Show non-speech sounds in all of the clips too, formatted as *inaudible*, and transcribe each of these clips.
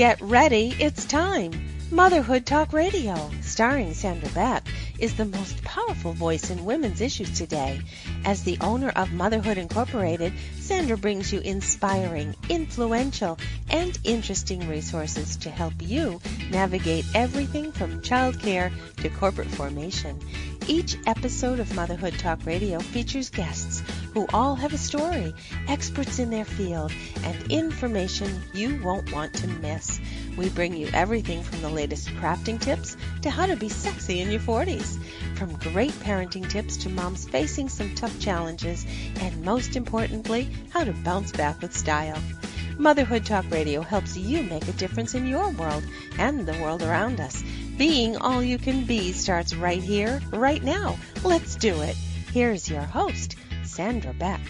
Get ready, it's time. Motherhood Talk Radio, starring Sandra Beck, is the most powerful voice in women's issues today. As the owner of Motherhood Incorporated, Sandra brings you inspiring, influential, and interesting resources to help you navigate everything from childcare to corporate formation. Each episode of Motherhood Talk Radio features guests who all have a story, experts in their field, and information you won't want to miss. We bring you everything from the latest crafting tips to how to be sexy in your 40s. From great parenting tips to moms facing some tough challenges, and most importantly, how to bounce back with style. Motherhood Talk Radio helps you make a difference in your world and the world around us. Being all you can be starts right here, right now. Let's do it. Here's your host, Sandra Beck.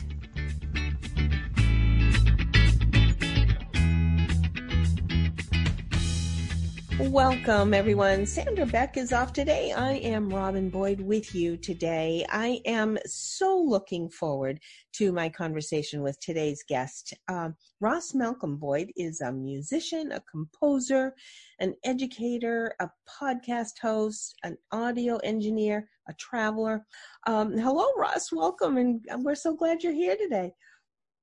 Welcome, everyone. Sandra Beck is off today. I am Robin Boyd with you today. I am so looking forward to my conversation with today's guest. Uh, Ross Malcolm Boyd is a musician, a composer, an educator, a podcast host, an audio engineer, a traveler. Um, hello, Ross. Welcome, and we're so glad you're here today.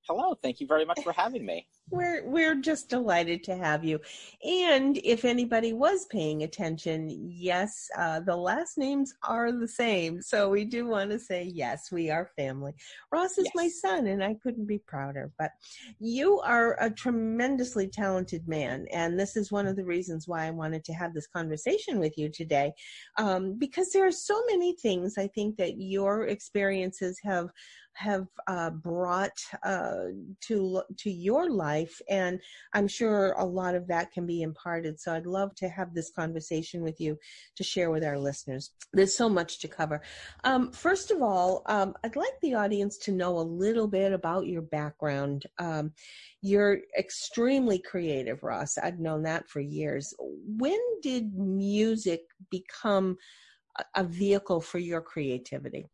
Hello. Thank you very much for having me. We're we're just delighted to have you. And if anybody was paying attention, yes, uh, the last names are the same. So we do want to say yes, we are family. Ross is yes. my son, and I couldn't be prouder. But you are a tremendously talented man, and this is one of the reasons why I wanted to have this conversation with you today, um, because there are so many things I think that your experiences have have uh, brought uh, to to your life, and I'm sure a lot of that can be imparted. So I'd love to have this conversation with you to share with our listeners. There's so much to cover. Um, first of all, um, I'd like the audience to know a little bit about your background. Um, you're extremely creative, Ross. I've known that for years. When did music become a vehicle for your creativity?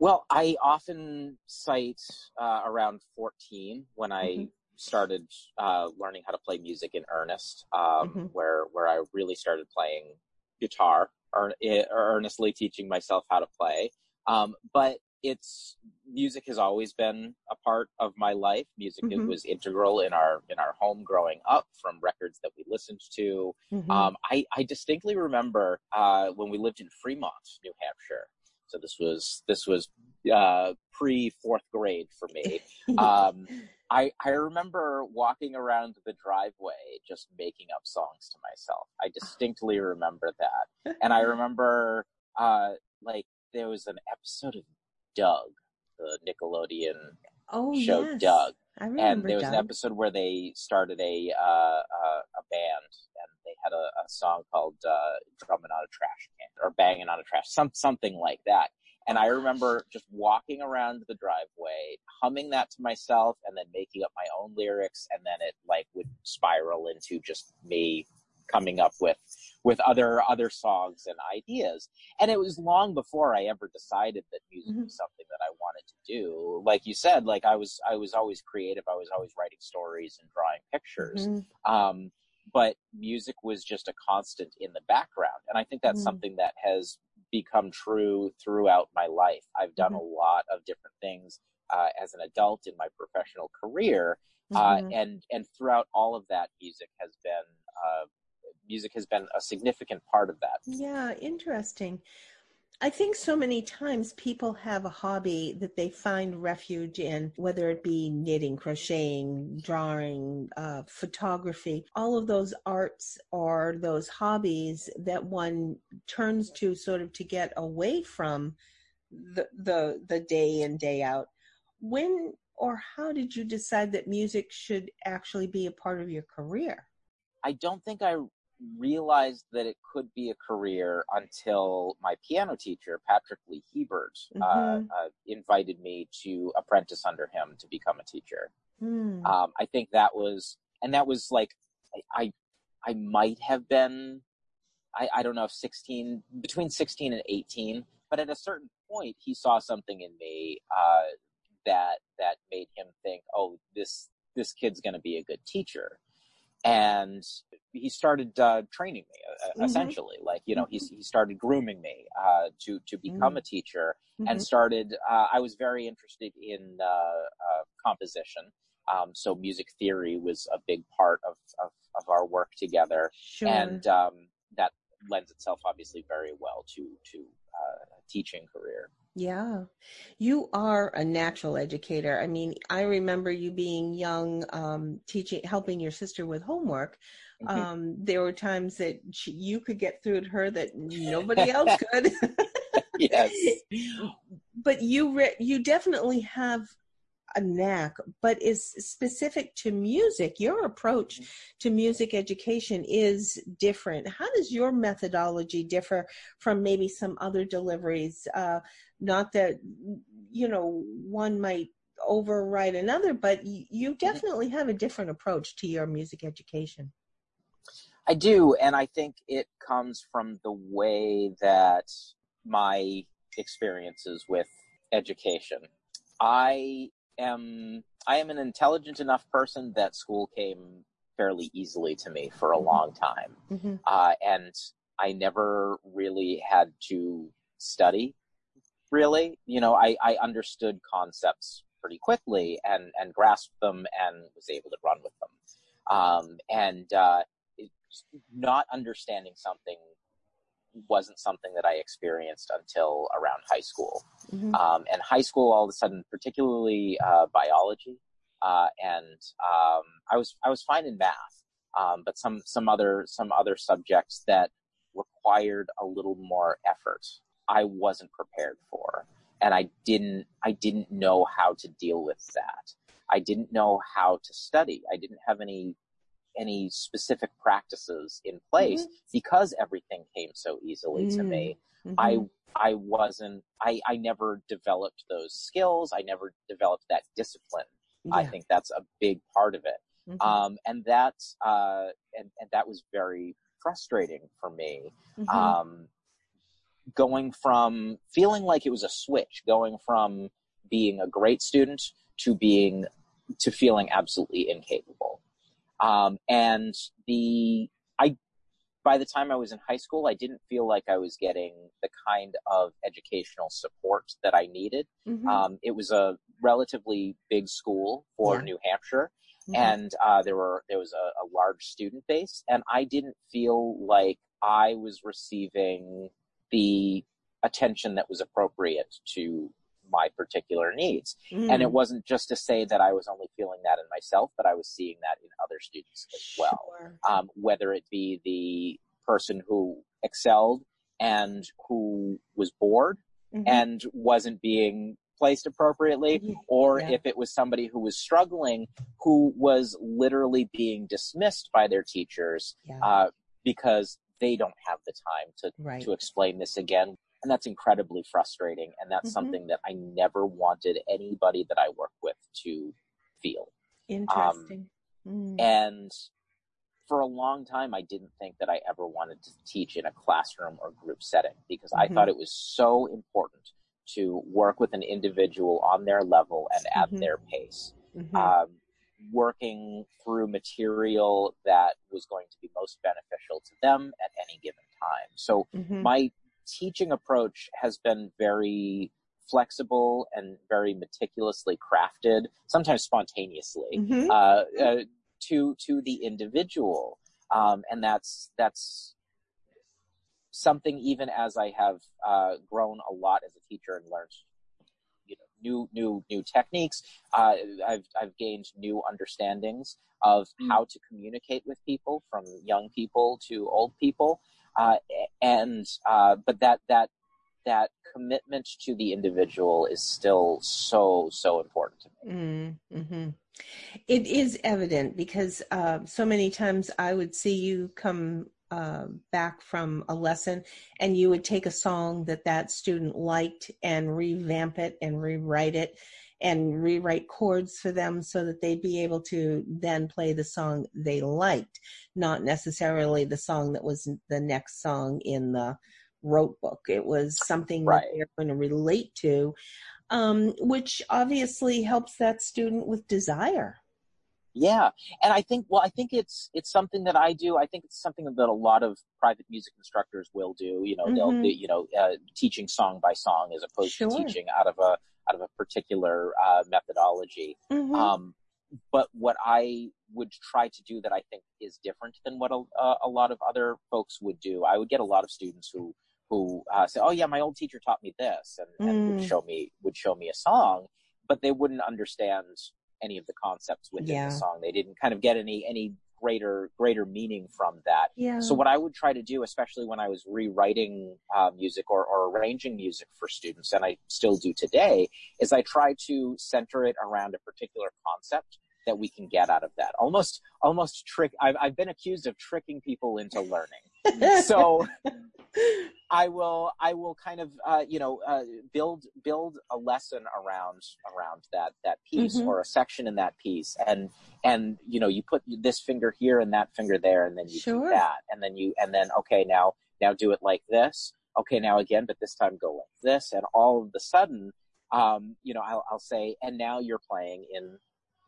Well, I often cite uh, around 14 when I mm-hmm. Started uh, learning how to play music in earnest, um, mm-hmm. where where I really started playing guitar, or, earnestly teaching myself how to play. Um, but it's music has always been a part of my life. Music mm-hmm. was integral in our in our home growing up, from records that we listened to. Mm-hmm. Um, I, I distinctly remember uh, when we lived in Fremont, New Hampshire. So this was this was uh, pre fourth grade for me. *laughs* Um, I I remember walking around the driveway just making up songs to myself. I distinctly remember that, and I *laughs* remember uh, like there was an episode of Doug, the Nickelodeon oh, show yes. Doug, and there was Doug. an episode where they started a uh, a, a band and they had a, a song called uh, "Drumming on a Trash Can" or "Banging on a Trash," some something like that. And I remember just walking around the driveway, humming that to myself, and then making up my own lyrics, and then it like would spiral into just me coming up with with other other songs and ideas and it was long before i ever decided that music mm-hmm. was something that i wanted to do like you said like i was i was always creative i was always writing stories and drawing pictures mm-hmm. um, but music was just a constant in the background and i think that's mm-hmm. something that has become true throughout my life. I've done mm-hmm. a lot of different things uh, as an adult in my professional career, uh, mm-hmm. and and throughout all of that, music has been uh, music has been a significant part of that. Yeah, interesting. I think so many times people have a hobby that they find refuge in, whether it be knitting, crocheting, drawing, uh, photography, all of those arts or those hobbies that one turns to sort of to get away from the, the, the day in, day out. When or how did you decide that music should actually be a part of your career? I don't think I realized that it could be a career until my piano teacher, Patrick Lee Hebert, uh, mm-hmm. uh, uh, invited me to apprentice under him to become a teacher. Mm. Um, I think that was, and that was like, I, I, I might have been, I, I don't know if 16, between 16 and 18, but at a certain point, he saw something in me, uh, that, that made him think, oh, this, this kid's going to be a good teacher and he started uh, training me uh, Mhm. essentially like you know he's, he started grooming me uh, to to become a teacher and Mhm. started uh, i was very interested in uh, uh, composition um, so music theory was a big part of, of, of our work together Sure. and um, lends itself obviously very well to to uh, a teaching career Yeah. You are a natural educator. I mean, I remember you being young, um, teaching, helping your sister with homework. Mhm. Um, there were times that she, you could get through to her that nobody else could. *laughs* yes *laughs* but you re- you definitely have a knack, but is specific to music. Your approach to music education is different. How does your methodology differ from maybe some other deliveries? Uh, not that you know one might override another, but you definitely have a different approach to your music education. I do, and I think it comes from the way that my experiences with education. I am I am an intelligent enough person that school came fairly easily to me for a long time, Mm-hmm. uh, and I never really had to study. Really, you know, I, I understood concepts pretty quickly and and grasped them and was able to run with them. Um, and uh, it- not understanding something wasn't something that I experienced until around high school. Mm-hmm. Um, and high school, all of a sudden, particularly uh, biology, uh, and um, I was I was fine in math, um, but some some other some other subjects that required a little more effort, I wasn't prepared for, and I didn't I didn't know how to deal with that. I didn't know how to study. I didn't have any any specific practices in place because everything came so easily to Mm. me. Mhm. I I wasn't I, I never developed those skills. I never developed that discipline. I think that's a big part of it. Mhm. Um, and that's uh, and, and that was very frustrating for me. Mhm. Um, going from feeling like it was a switch, going from being a great student to being to feeling absolutely incapable. Um, and the I by the time I was in high school, I didn't feel like I was getting the kind of educational support that I needed. Mhm. Um, it was a relatively big school for Yeah. New Hampshire, Mhm. and uh, there were there was a, a large student base, and I didn't feel like I was receiving the attention that was appropriate to my particular needs. And it Mm. wasn't just to say that I was only feeling that in myself, but I was seeing that in other students as well. Sure. Um, whether it be the person who excelled and who was bored Mhm. and wasn't being placed appropriately, or Yeah. if it was somebody who was struggling, who was literally being dismissed by their teachers Yeah. uh, because they don't have the time to right. to explain this again. And that's incredibly frustrating. And that's Mhm. something that I never wanted anybody that I work with to feel. Interesting. Mm. And for a long time, I didn't think that I ever wanted to teach in a classroom or group setting because I Mhm. thought it was so important to work with an individual on their level and at Mhm. their pace. Mhm. Um, working through material that was going to be most beneficial to them at any given time. So Mhm. my teaching approach has been very flexible and very meticulously crafted, sometimes spontaneously, Mhm. uh, uh, to to the individual, um, and that's that's something. Even as I have uh, grown a lot as a teacher and learned, you know, new new new techniques, uh, I've I've gained new understandings of Mm. how to communicate with people, from young people to old people, uh, and uh, but that that that commitment to the individual is still so so important to me. Mm, hmm It is evident because uh, so many times I would see you come uh, back from a lesson and you would take a song that that student liked and revamp it and rewrite it and rewrite chords for them so that they'd be able to then play the song they liked, not necessarily the song that was the next song in the rote book. It was something Right. that they're going to relate to um, which obviously helps that student with desire. Yeah, and I think well, I think it's it's something that I do. I think it's something that a lot of private music instructors will do. You know, mm-hmm. they'll they, you know uh, teaching song by song as opposed sure. to teaching out of a out of a particular uh, methodology. Mm-hmm. Um, but what I would try to do that I think is different than what a, a lot of other folks would do. I would get a lot of students who who uh, say, "Oh yeah, my old teacher taught me this," and, and would mm. show me would show me a song, but they wouldn't understand any of the concepts within yeah. the song. They didn't kind of get any any greater greater meaning from that. Yeah. So what I would try to do, especially when I was rewriting uh, music or, or arranging music for students, and I still do today, is I try to center it around a particular concept that we can get out of that. Almost, almost trick. I've, I've been accused of tricking people into learning. *laughs* so I will, I will kind of, uh, you know, uh, build, build a lesson around, around that, that piece mm-hmm. or a section in that piece. And, and, you know, you put this finger here and that finger there, and then you sure. do that. And then you, and then, okay, now, now do it like this. Okay, now again, but this time go like this. And all of a sudden, um, you know, I'll, I'll say, and now you're playing in,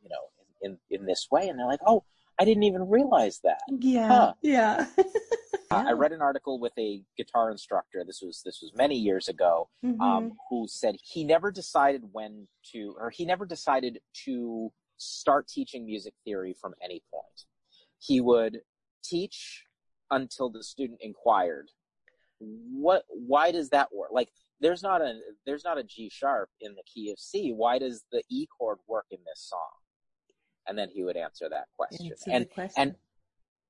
you know, in in this way and they're like oh i didn't even realize that yeah huh. yeah I read an article with a guitar instructor. This was this was many years ago, mm-hmm. um, who said he never decided when to, or he never decided to start teaching music theory from any point. He would teach until the student inquired, "What? Why does that work? Like, there's not a there's not a G sharp in the key of C. Why does the E chord work in this song?" And then he would answer that question and question. and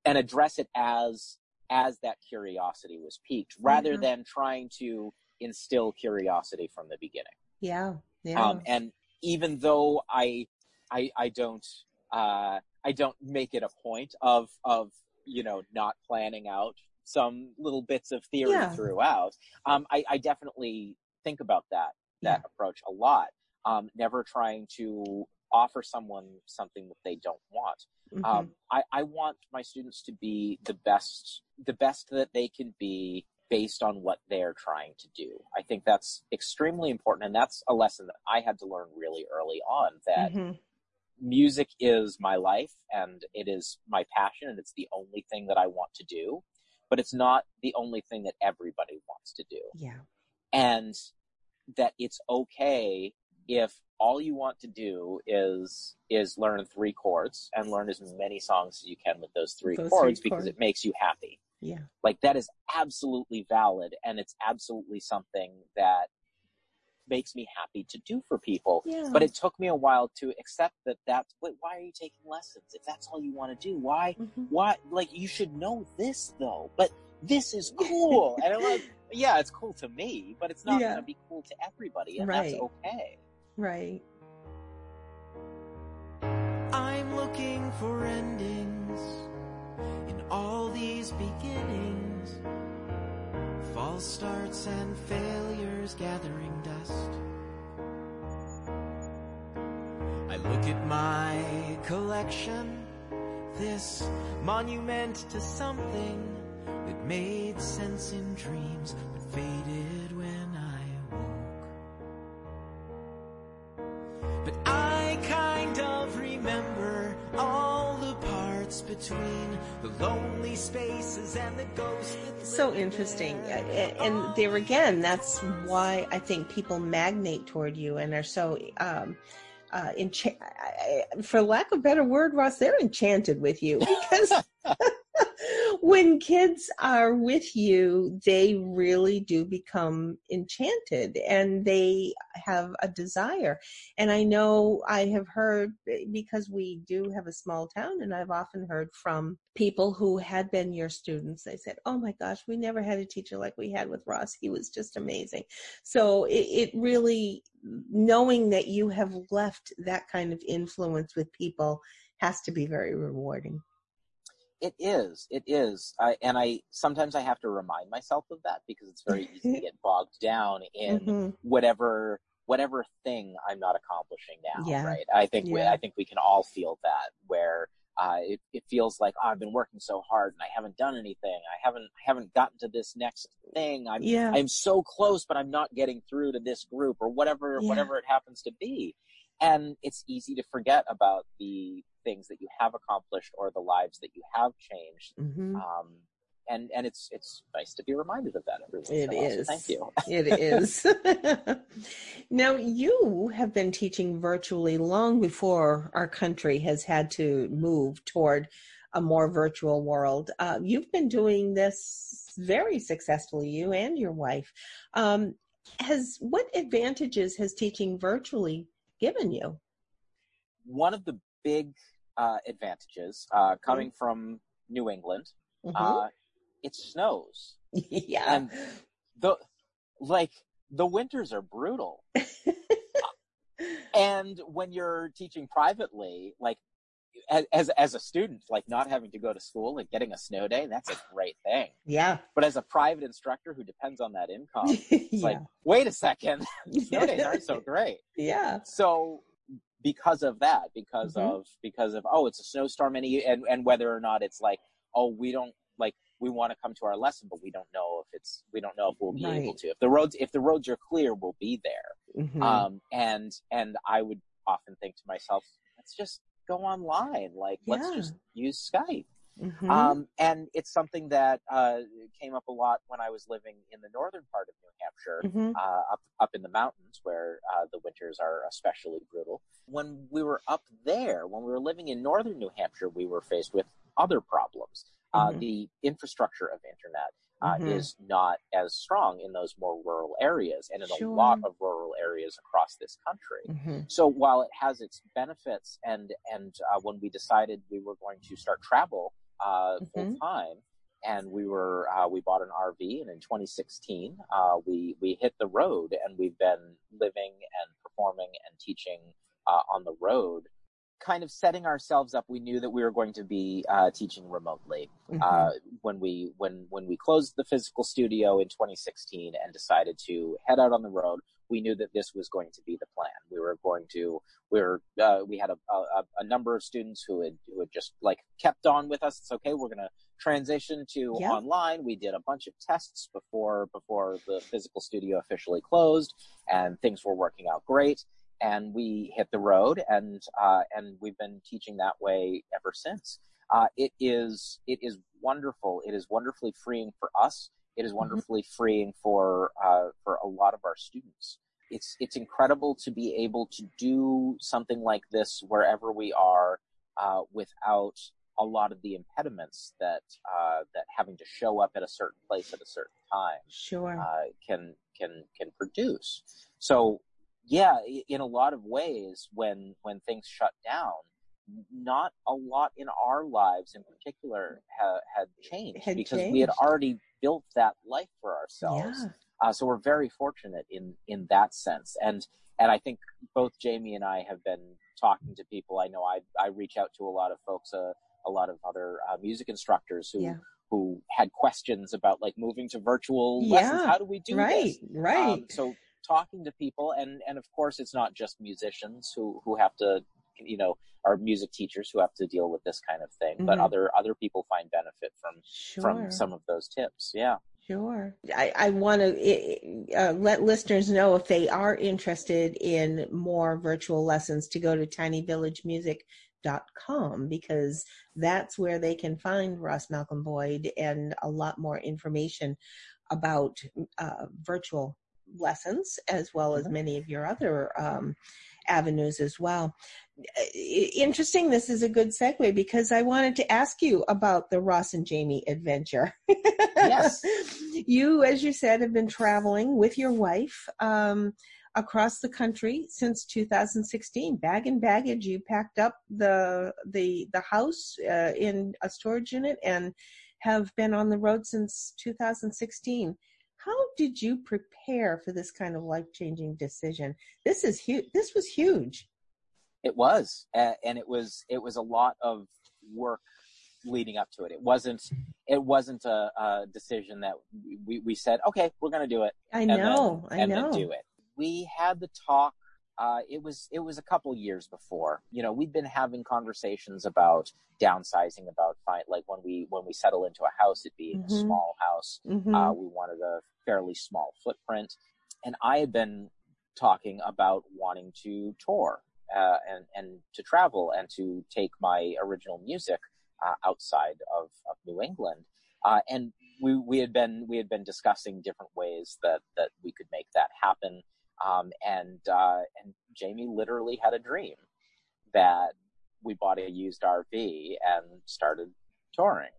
and address it as as that curiosity was piqued rather mm-hmm. than trying to instill curiosity from the beginning yeah yeah um, and even though i i i don't uh i don't make it a point of of you know not planning out some little bits of theory yeah. throughout um i i definitely think about that that yeah. approach a lot um never trying to offer someone something that they don't want. Mm-hmm. Um, I, I want my students to be the best, the best that they can be based on what they're trying to do. I think that's extremely important. And that's a lesson that I had to learn really early on that mm-hmm. music is my life and it is my passion and it's the only thing that I want to do, but it's not the only thing that everybody wants to do. Yeah. And that it's okay if all you want to do is is learn three chords and learn as many songs as you can with those three those chords three because chords. it makes you happy. Yeah. Like that is absolutely valid and it's absolutely something that makes me happy to do for people. Yeah. But it took me a while to accept that that's wait, why are you taking lessons? If that's all you want to do, why mm-hmm. why like you should know this though. But this is *laughs* cool. and I'm like, yeah, it's cool to me, but it's not yeah. gonna be cool to everybody and right. that's okay. Right. I'm looking for endings in all these beginnings. False starts and failures gathering dust. I look at my collection, this monument to something that made sense in dreams but faded between the lonely spaces and the ghosts. So interesting. And there again, that's why I think people magnate toward you and are so, um, uh, encha- for lack of a better word, Ross, they're enchanted with you *laughs* because *laughs* when kids are with you, they really do become enchanted and they have a desire. And I know I have heard eh, because we do have a small town and I've often heard from people who had been your students. They said, Oh my gosh, we never had a teacher like we had with Ross. He was just amazing. So it, it really, knowing that you have left that kind of influence with people has to be very rewarding. It is. It is. I, and I sometimes I have to remind myself of that because it's very easy to *laughs* get bogged down in mm-hmm. whatever whatever thing I'm not accomplishing now. Yeah. Right. I think yeah. we, I think we can all feel that where uh, it, it feels like oh, I've been working so hard and I haven't done anything. I haven't I haven't gotten to this next thing. I'm yeah. I'm so close, but I'm not getting through to this group or whatever yeah. whatever it happens to be. and it's easy to forget about the things that you have accomplished or the lives that you have changed. Mhm. Um, and and it's it's nice to be reminded of that every once It in a while. So is. thank you. *laughs* It is. *laughs* now, you have been teaching virtually long before our country has had to move toward a more virtual world. Uh, you've been doing this very successfully, you and your wife. Um, has what advantages has teaching virtually given you? One of the big uh, advantages uh, coming from New England, Mhm. uh, it snows, *laughs* yeah. and the like the winters are brutal. *laughs* and when you're teaching privately, like as, as as a student, like not having to go to school and getting a snow day, that's a great thing. yeah. But as a private instructor who depends on that income, *laughs* it's yeah. like, wait a second, snow days aren't so great. yeah. So because of that, because Mhm. of because of oh, it's a snowstorm, and and and whether or not it's like oh, we don't like we want to come to our lesson, but we don't know if it's we don't know if we'll be able to. If the roads if the roads are clear, we'll be there. Mhm. Um, and and I would often think to myself, let's just go online. Like let's just use Skype. Mhm. Um, and it's something that uh, came up a lot when I was living in the northern part of New Hampshire, Mhm. uh, up up in the mountains where uh, the winters are especially brutal. When we were up there, when we were living in northern New Hampshire, we were faced with other problems. Uh, Mhm. the infrastructure of internet uh, Mhm. is not as strong in those more rural areas and in Sure. a lot of rural areas across this country. Mhm. So while it has its benefits, and and uh, when we decided we were going to start travel uh, Mhm. full time, and we were uh, we bought an RV, and in 2016 uh, we we hit the road, and we've been living and performing and teaching uh, on the road. Kind of setting ourselves up, we knew that we were going to be uh, teaching remotely uh, when we when when we closed the physical studio in 2016 and decided to head out on the road, we knew that this was going to be the plan. We were going to we were uh, we had a, a a number of students who had who had just like kept on with us. It's okay. We're going to transition to Yeah. online. We did a bunch of tests before before the physical studio officially closed, and things were working out great. And we hit the road, and uh, and we've been teaching that way ever since. Uh, it is it is wonderful. It is wonderfully freeing for us. It is wonderfully freeing for uh, for a lot of our students. It's it's incredible to be able to do something like this wherever we are uh, without a lot of the impediments that uh, that having to show up at a certain place at a certain time Sure. uh, can can can produce. So yeah, in a lot of ways, when when things shut down, not a lot in our lives, in particular, ha- had changed Had because we had already built that life for ourselves. yeah. Uh, so we're very fortunate in in that sense, and and I think both Jamie and I have been talking to people. I know I I reach out to a lot of folks, uh, a lot of other uh, music instructors who Yeah. who had questions about like moving to virtual Yeah, lessons. How do we do right. this? Right. Um, so talking to people, and and of course, it's not just musicians who who have to, you know, are music teachers who have to deal with this kind of thing, but Mhm. other other people find benefit from sure. from some of those tips. Yeah. Sure. I, I want to uh, let listeners know if they are interested in more virtual lessons to go to tinyvillagemusic.com because that's where they can find Ross Malcolm Boyd and a lot more information about uh, virtual lessons as well as Mhm. many of your other um, avenues as well. Interesting. This is a good segue because I wanted to ask you about the Ross and Jamie adventure. Yes. *laughs* you, as you said, have been traveling with your wife um, across the country since 2016. Bag and baggage, you packed up the the the house uh, in a storage unit and have been on the road since 2016. How did you prepare for this kind of life changing decision? This is huge. This was huge. It was, uh, and it was it was a lot of work leading up to it. It wasn't it wasn't a, a decision that we, we said, okay, we're going to do it, I know. then, I and know. then do it. We had the talk. Uh, it was it was a couple years before. You know, we'd been having conversations about downsizing, about find like when we when we settle into a house, it being Mhm. a small house. Mhm. Uh, we wanted a fairly small footprint, and I had been talking about wanting to tour uh, and and to travel and to take my original music uh, outside of, of New England. Uh, and we we had been we had been discussing different ways that that we could make that happen. Um, and uh, and Jamie literally had a dream that we bought a used RV and started touring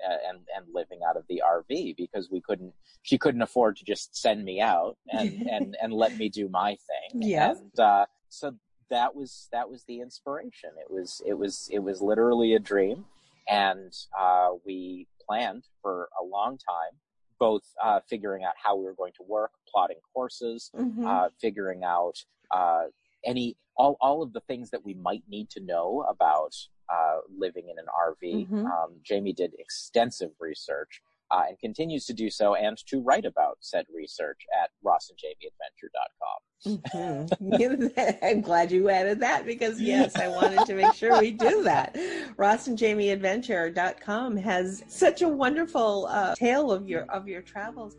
and and living out of the RV because we couldn't she couldn't afford to just send me out and and and let me do my thing. *laughs* Yeah. And uh, so that was that was the inspiration. It was it was it was literally a dream, and uh, we planned for a long time, both uh, figuring out how we were going to work, plotting courses, Mhm. uh, figuring out uh, any all all of the things that we might need to know about uh, living in an RV. Mhm. Um, Jamie did extensive research uh, and continues to do so, and to write about said research at rossandjamieadventure.com. Mhm. *laughs* I'm glad you added that because yes, I wanted to make sure we do that. *laughs* RossandJamieAdventure.com has such a wonderful uh, tale of your of your travels.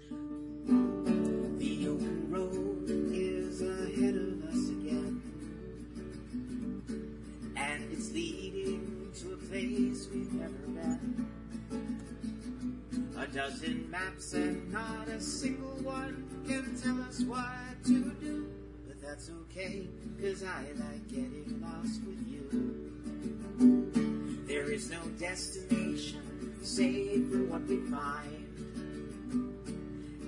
The open road is ahead of us again. And it's leading to a place we've never been. A dozen maps and not a single one can tell us what to do. But that's okay, cause I like getting lost with you. There is no destination save for what we find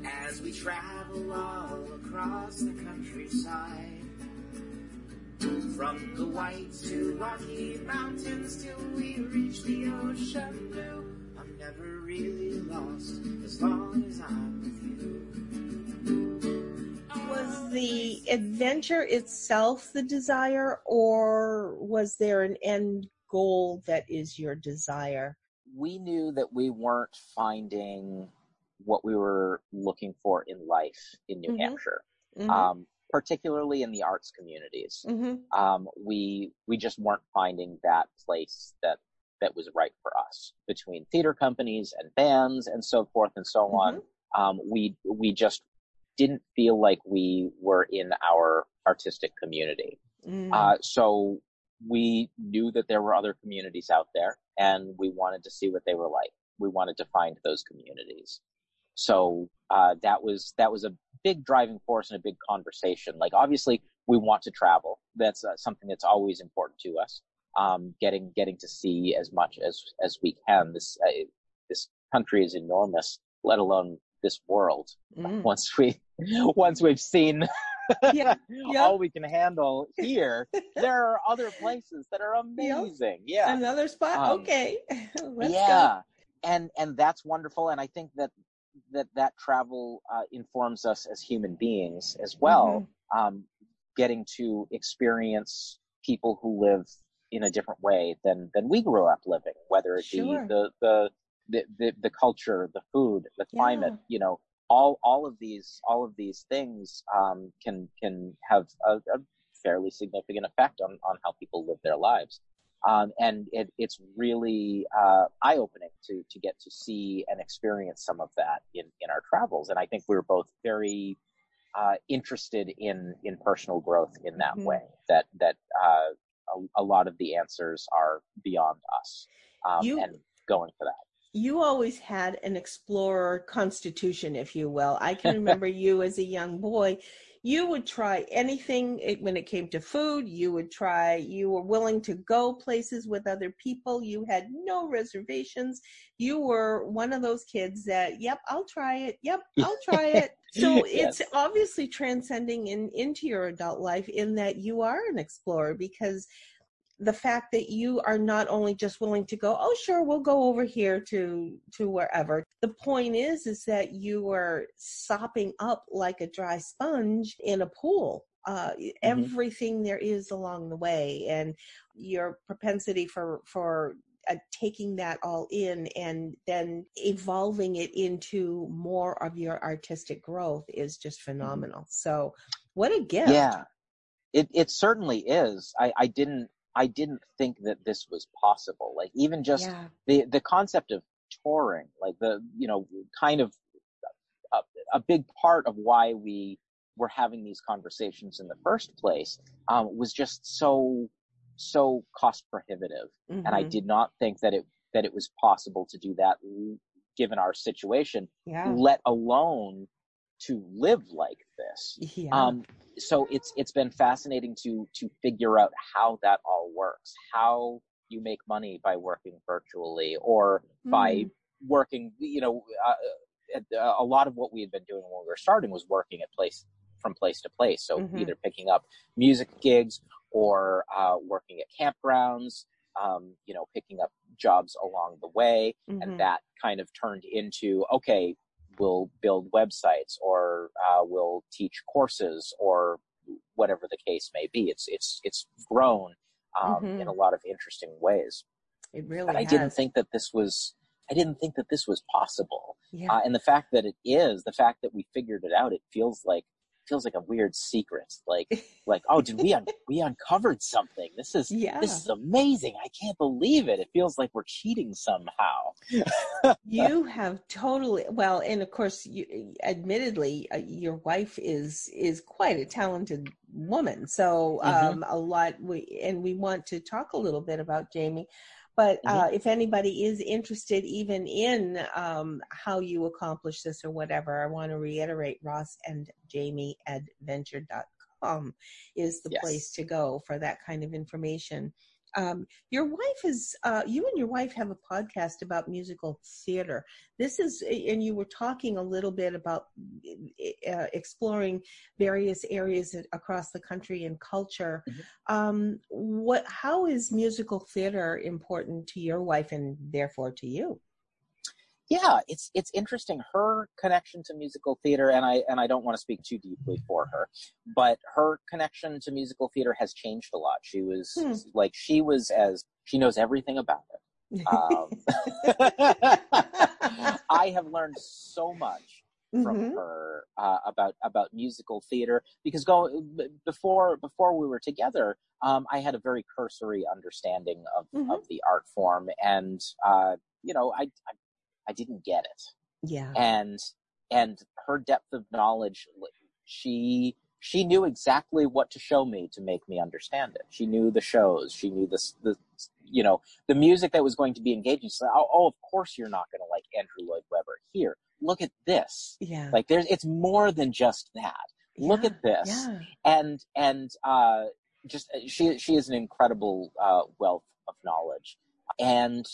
as we travel all across the countryside. From the white to rocky mountains till we reach the ocean blue. I'm never really lost as long as I'm with you. Was the adventure itself the desire, or was there an end goal that is your desire? we knew that we weren't finding what we were looking for in life in New Mhm. Hampshire, Mhm. um, particularly in the arts communities. Mhm. Um, we we just weren't finding that place that that was right for us between theater companies and bands and so forth and so on. Um, we we just didn't feel like we were in our artistic community. Mm. Uh, so we knew that there were other communities out there and we wanted to see what they were like. We wanted to find those communities. So, uh, that was, that was a big driving force and a big conversation. Like, obviously we want to travel. That's uh, something that's always important to us. Um, getting, getting to see as much as, as we can. This, uh, this country is enormous, let alone this world. Mm. *laughs* Once we, once we've seen *laughs* Yeah, *laughs* yeah. all we can handle here. there are other places that are amazing. Yeah. Another spot? Um, okay. Let's yeah. And and that's wonderful and I think that that that travel uh, informs us as human beings as well. Mm-hmm. Um getting to experience people who live in a different way than than we grew up living, whether it Sure. be the the the, the, the culture, the food, the climate, Yeah. you know, all all of these all of these things um, can can have a, a fairly significant effect on on how people live their lives. Um, and it, it's really uh, eye opening to to get to see and experience some of that in in our travels. And I think we're both very uh, interested in in personal growth in that Mhm. way. That that uh, a, a lot of the answers are beyond us, um, You- and going for that. you always had an explorer constitution, if you will. I *laughs* can remember you as a young boy. You would try anything it- when it came to food. You would try, you were willing to go places with other people. You had no reservations. You were one of those kids that, yep, I'll try it. Yep, *laughs* I'll try it. So it's obviously transcending in, into your adult life in that you are an explorer because the fact that you are not only just willing to go oh sure we'll go over here to to wherever. The point is is that you are sopping up like a dry sponge in a pool. Uh everything there is along the way and your propensity for for uh, taking that all in and then evolving it into more of your artistic growth is just phenomenal. So what a gift. Yeah, it it certainly is. I I didn't I didn't think that this was possible. Like even just yeah the the concept of touring, like the you know kind of a, a big part of why we were having these conversations in the first place um, was just so so cost prohibitive, Mhm. and I did not think that it that it was possible to do that given our situation, yeah. let alone to live like this. Yeah. Um, so it's it's been fascinating to to figure out how that all works, how you make money by working virtually or by Mm. working. You know, uh, uh, a lot of what we had been doing when we were starting was working at place from place to place. So Mhm. either picking up music gigs or uh, working at campgrounds. Um, you know, picking up jobs along the way, Mhm. and that kind of turned into okay we'll build websites or uh, we'll teach courses or whatever the case may be it's it's it's grown um, Mhm. in a lot of interesting ways it really i has. didn't think that this was i didn't think that this was possible Yeah. uh, and the fact that it is the fact that we figured it out it feels like feels like a weird secret like *laughs* like oh did we un- we uncovered something. This is yeah. this is amazing. I can't believe it. It feels like we're cheating somehow. *laughs* You have totally well and of course you admittedly uh, your wife is is quite a talented woman. So Mhm. um a lot we and we want to talk a little bit about jamie but Mm-hmm. uh, if anybody is interested even in um, how you accomplish this or whatever, I want to reiterate Ross and Jamie adventure.com is the Yes. place to go for that kind of information. Um, your wife is, uh, you and your wife have a podcast about musical theater. This is, and you were talking a little bit about uh, exploring various areas across the country and culture. Mhm. Um, what, how is musical theater important to your wife and therefore to you? Yeah it's it's interesting her connection to musical theater and i and i don't want to speak too deeply for her but her connection to musical theater has changed a lot she was Hmm. like she was as she knows everything about it um, *laughs* *laughs* i have learned so much from Mhm. her uh, about about musical theater because go before before we were together um, I had a very cursory understanding of, Mhm. of the art form and uh, you know I, I I didn't get it. Yeah. and and her depth of knowledge she she knew exactly what to show me to make me understand it. She knew the shows. She knew this the you know the music that was going to be engaging. So oh, oh of course you're not going to like andrew lloyd webber. Here look at this. Yeah. like there's it's more than just that. Look at this. Yeah. and and uh just she she is an incredible uh wealth of knowledge. And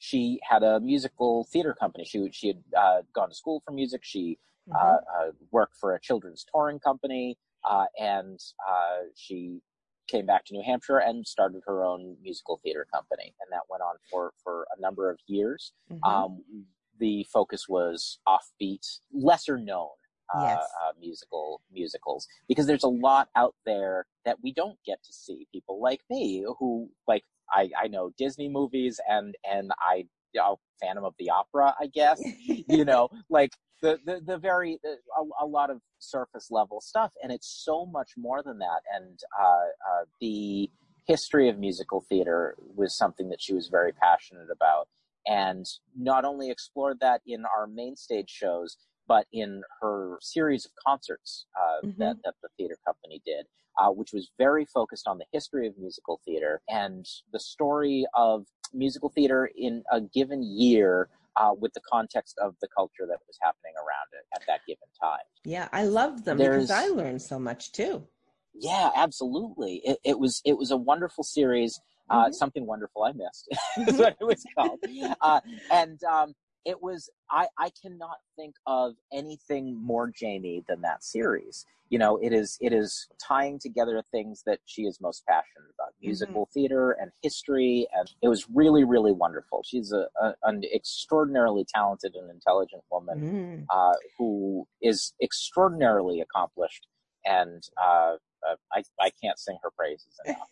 she had a musical theater company she she had uh, gone to school for music she Mhm. uh, uh, worked for a children's touring company, uh, and uh, she came back to New Hampshire and started her own musical theater company, and that went on for for a number of years. Mhm. Um, the focus was offbeat, lesser known. Uh, Yes. uh, musical musicals because there's a lot out there that we don't get to see. People like me who like I, I know Disney movies and and I you know, Phantom of the Opera, I guess *laughs* you know, like the the, the very the, a, a lot of surface level stuff, and it's so much more than that. And uh, uh, the history of musical theater was something that she was very passionate about, and not only explored that in our main stage shows, but in her series of concerts uh, Mhm. that that the theater company did. Uh, which was very focused on the history of musical theater and the story of musical theater in a given year uh, with the context of the culture that was happening around it at that given time. Yeah, I love them because I learned so much too. Yeah, absolutely. It, it was it was a wonderful series. Uh, Mhm. Something wonderful I missed *laughs* is Mhm. what it was called, uh, and um, it was I I cannot think of anything more Jamie than that series. You know, it is it is tying together things that she is most passionate about: musical theater and history, and it was really really wonderful. She's a, a an extraordinarily talented and intelligent woman Mm. uh, who is extraordinarily accomplished, and uh, uh, I I can't sing her praises *laughs* enough.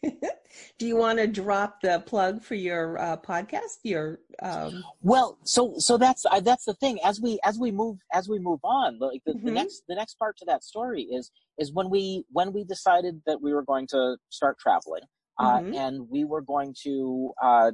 Do you want to drop the plug for your uh, podcast? Your um, well, so so that's uh, that's the thing. As we as we move as we move on, like the, the Mhm. next the next part to that story is is when we when we decided that we were going to start traveling, uh, Mhm. and we were going to uh,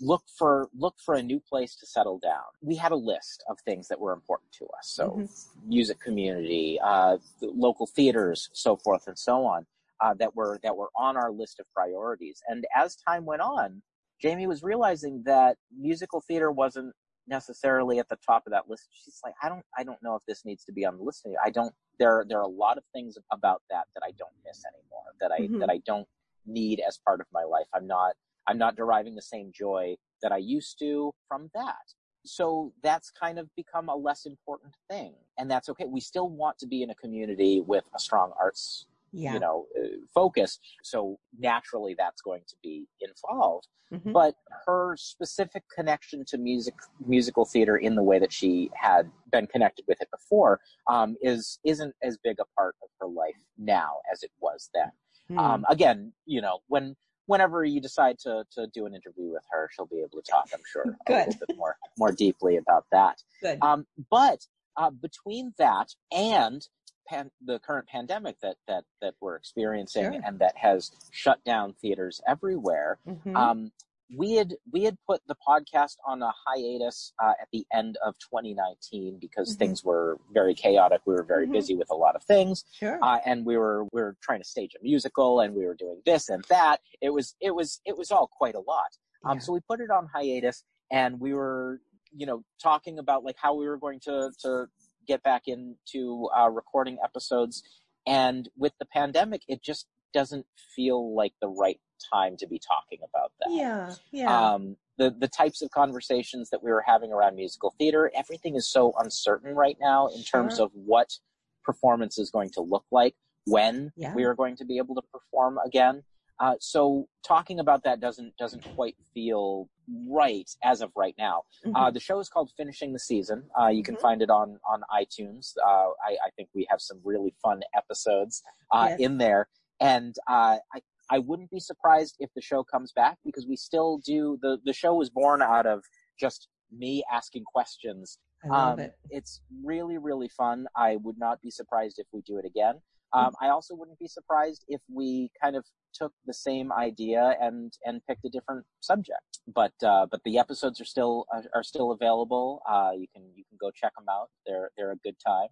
look for look for a new place to settle down. We had a list of things that were important to us. So Mm-hmm. music community, uh, the local theaters, so forth and so on, uh, that were that were on our list of priorities. And as time went on, Jamie was realizing that musical theater wasn't necessarily at the top of that list. She's like, I don't I don't know if this needs to be on the list. I don't there there are a lot of things about that that I don't miss anymore. That I Mhm. that I don't need as part of my life. I'm not I'm not deriving the same joy that I used to from that. So that's kind of become a less important thing. And that's okay. We still want to be in a community with a strong arts, Yeah. you know, uh, focus. So naturally that's going to be involved. Mhm. But her specific connection to music, musical theater in the way that she had been connected with it before, um, is, isn't as big a part of her life now as it was then. Hmm. Um, again, you know, when whenever you decide to to do an interview with her, she'll be able to talk, I'm sure, a little bit more more deeply about that. Good. Um, but uh, between that and pan- the current pandemic that that that we're experiencing Sure. and that has shut down theaters everywhere, Mhm. um, we had we had put the podcast on a hiatus uh, at the end of 2019 because Mhm. things were very chaotic. We were very Mhm. busy with a lot of things sure. uh, and we were we were trying to stage a musical and we were doing this and that it was it was it was all quite a lot um Yeah. so we put it on hiatus and we were you know talking about like how we were going to to get back into uh, recording episodes and with the pandemic it just doesn't feel like the right time to be talking about that yeah. Yeah. um, the the types of conversations that we were having around musical theater, everything is so uncertain right now in terms of what performance is going to look like when Yeah. we are going to be able to perform again. Uh, so talking about that doesn't doesn't quite feel right as of right now. Mhm. Uh, the show is called Finishing the Season. Uh, you can Mhm. find it on on iTunes. Uh, I, I think we have some really fun episodes uh, Yes. in there, and uh, I I wouldn't be surprised if the show comes back because we still do the the show was born out of just me asking questions. I love Um, it. It's really really fun. I would not be surprised if we do it again. Mm-hmm. Um, I also wouldn't be surprised if we kind of took the same idea and and picked a different subject. But uh, but the episodes are still are, are still available. Uh, you can you can go check them out. They're they're a good time.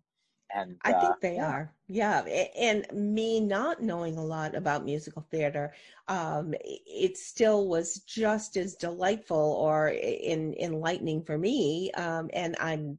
And I uh, think they yeah. are. Yeah. And me not knowing a lot about musical theater, um, it still was just as delightful or in, enlightening for me. Um, and I'm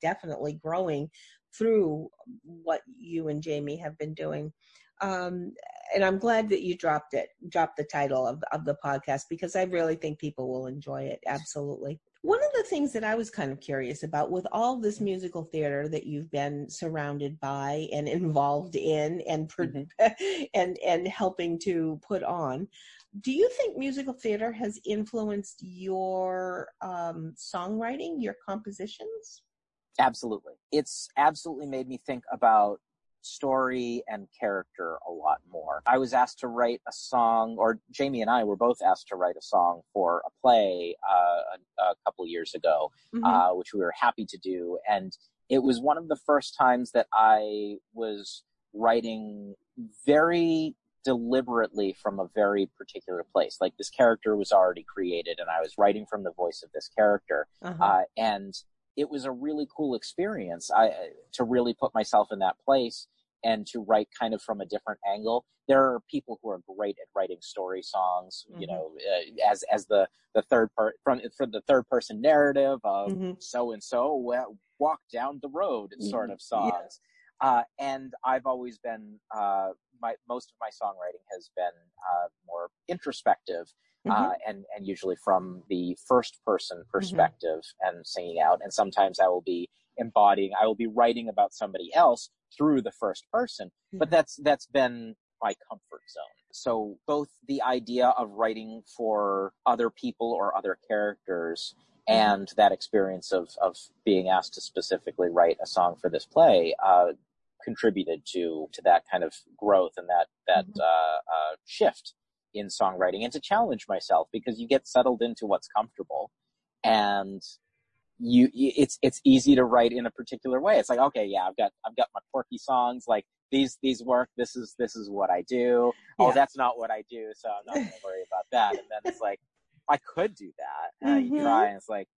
definitely growing through what you and Jamie have been doing. Um, and I'm glad that you dropped it, dropped the title of, of the podcast because I really think people will enjoy it. Absolutely. One of the things that I was kind of curious about with all this musical theater that you've been surrounded by and involved in and pro- *laughs* and and helping to put on, do you think musical theater has influenced your um, songwriting, your compositions? Absolutely. It's absolutely made me think about story and character a lot more. I was asked to write a song, or Jamie and I were both asked to write a song for a play uh, a, a couple years ago, Mhm. uh, which we were happy to do. And it was one of the first times that I was writing very deliberately from a very particular place. Like this character was already created, and I was writing from the voice of this character Uh-huh. uh, and it was a really cool experience I, to really put myself in that place and to write kind of from a different angle. There are people who are great at writing story songs, you Mhm. know, uh, as as the the third part from for the third person narrative of so and so walk down the road sort of Mm-hmm. Yeah. Uh, and I've always been uh, my most of my songwriting has been uh, more introspective Mhm. uh, and and usually from the first person perspective and singing out. And sometimes I will be embodying, I will be writing about somebody else through the first person. But that's that's been my comfort zone. So both the idea of writing for other people or other characters and that experience of of being asked to specifically write a song for this play uh, contributed to to that kind of growth and that that Mhm. uh, uh, shift in songwriting and to challenge myself because you get settled into what's comfortable and you you- it's it's easy to write in a particular way it's like okay yeah i've got i've got my quirky songs like these these work this is this is what i do oh Yeah. that's not what i do so i'm not going to worry about that and then it's like I could do that. And Mhm. you try, and it's like,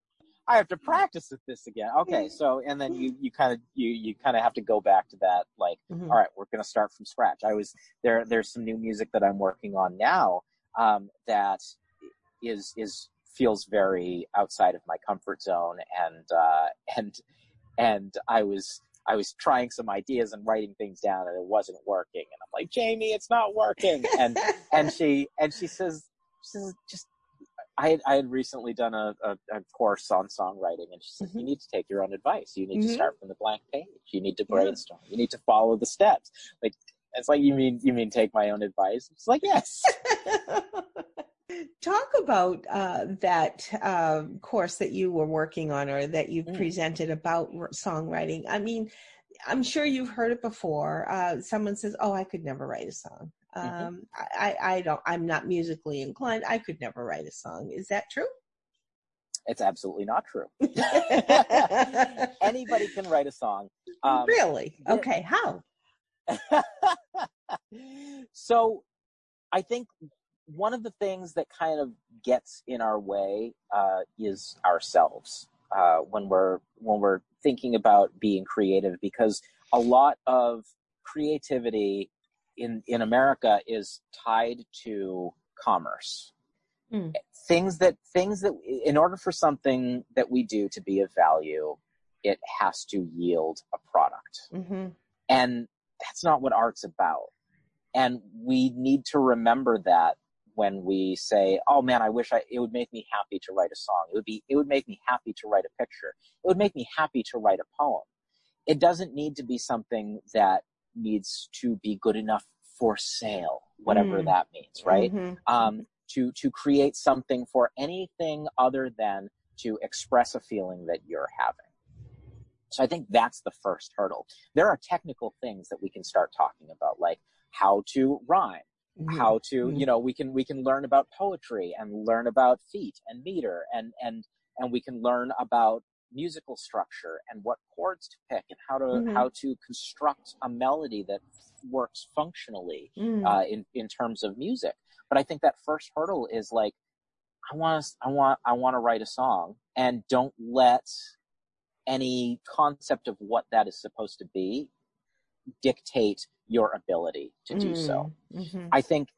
I have to practice with this again. Okay, so and then you you kind of you you kind of have to go back to that. Like, Mhm. all right, we're gonna start from scratch. I was there. There's some new music that I'm working on now um, that is is feels very outside of my comfort zone, and uh, and and I was I was trying some ideas and writing things down, and it wasn't working. And I'm like, Jamie, it's not working. And and she and she says, she says just I had, I had recently done a, a, a course on songwriting, and she said, Mhm. "You need to take your own advice. You need Mhm. to start from the blank page. You need to Yeah. brainstorm. You need to follow the steps." Like it's like you mean you mean take my own advice? It's like yes, *laughs* Talk about uh, that uh, course that you were working on or that you've Mm. presented about r- songwriting. I mean, I'm sure you've heard it before. Uh, someone says, "Oh, I could never write a song. Mhm. Um, I, I, I don't. I'm not musically inclined. I could never write a song." Is that true? it's absolutely not true. *laughs* Anybody can write a song. Um, really? Okay. How? *laughs* so I think one of the things that kind of gets in our way uh, is ourselves uh, when we're when we're thinking about being creative because a lot of creativity in in America is tied to commerce. Hmm. Things that things that in order for something that we do to be of value, it has to yield a product. hmm And that's not what art's about. And we need to remember that when we say, "Oh man, I wish I it would make me happy to write a song. It would be it would make me happy to write a picture. It would make me happy to write a poem." It doesn't need to be something that needs to be good enough for sale, whatever Mm. that means, right? Mhm. um, to to create something for anything other than to express a feeling that you're having. So I think that's the first hurdle. There are technical things that we can start talking about, like how to rhyme. How to Mhm. you know we can we can learn about poetry and learn about feet and meter and and and we can learn about musical structure and what chords to pick and how to Mhm. how to construct a melody that works functionally Mm. uh, in in terms of music. But I think that first hurdle is like, I want to, I want, I want to write a song, and don't let any concept of what that is supposed to be dictate your ability to do so. Mhm. I think,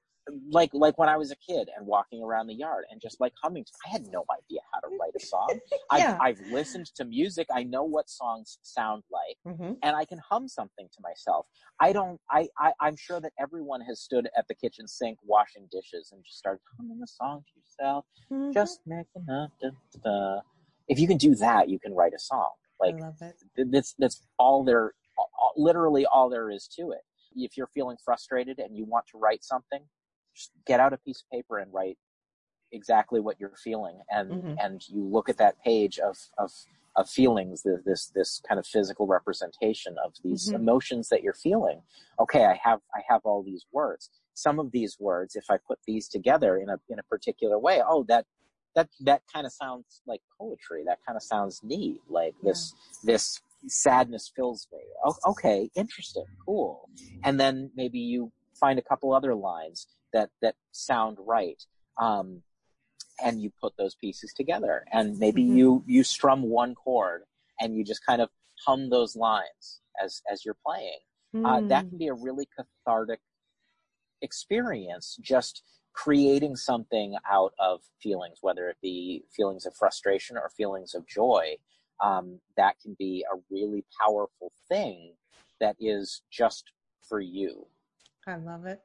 like like when I was a kid and walking around the yard and just like humming, I had no idea how to write a song. *laughs* Yeah. I've, I've listened to music. I know what songs sound like Mhm. and I can hum something to myself. I don't. I, I I'm sure that everyone has stood at the kitchen sink washing dishes and just started humming a song to yourself. Mhm. Just making up. Da, da, da. If you can do that, you can write a song. Like I love it. that's that's all there. all- Literally all there is to it. If you're feeling frustrated and you want to write something, just get out a piece of paper and write exactly what you're feeling. And Mhm. and you look at that page of of of feelings this this, this kind of physical representation of these Mhm. emotions that you're feeling. Okay i have i have all these words. Some of these words if i put these together in a in a particular way oh that that that kind of sounds like poetry. That kind of sounds neat. Like this this sadness fills me. O- okay interesting cool. And then maybe you find a couple other lines that that sound right um, and you put those pieces together. And maybe Mhm. you you strum one chord and you just kind of hum those lines as as you're playing. Uh, that Mm. can be a really cathartic experience just creating something out of feelings whether it be feelings of frustration or feelings of joy um, that can be a really powerful thing that is just for you I love it.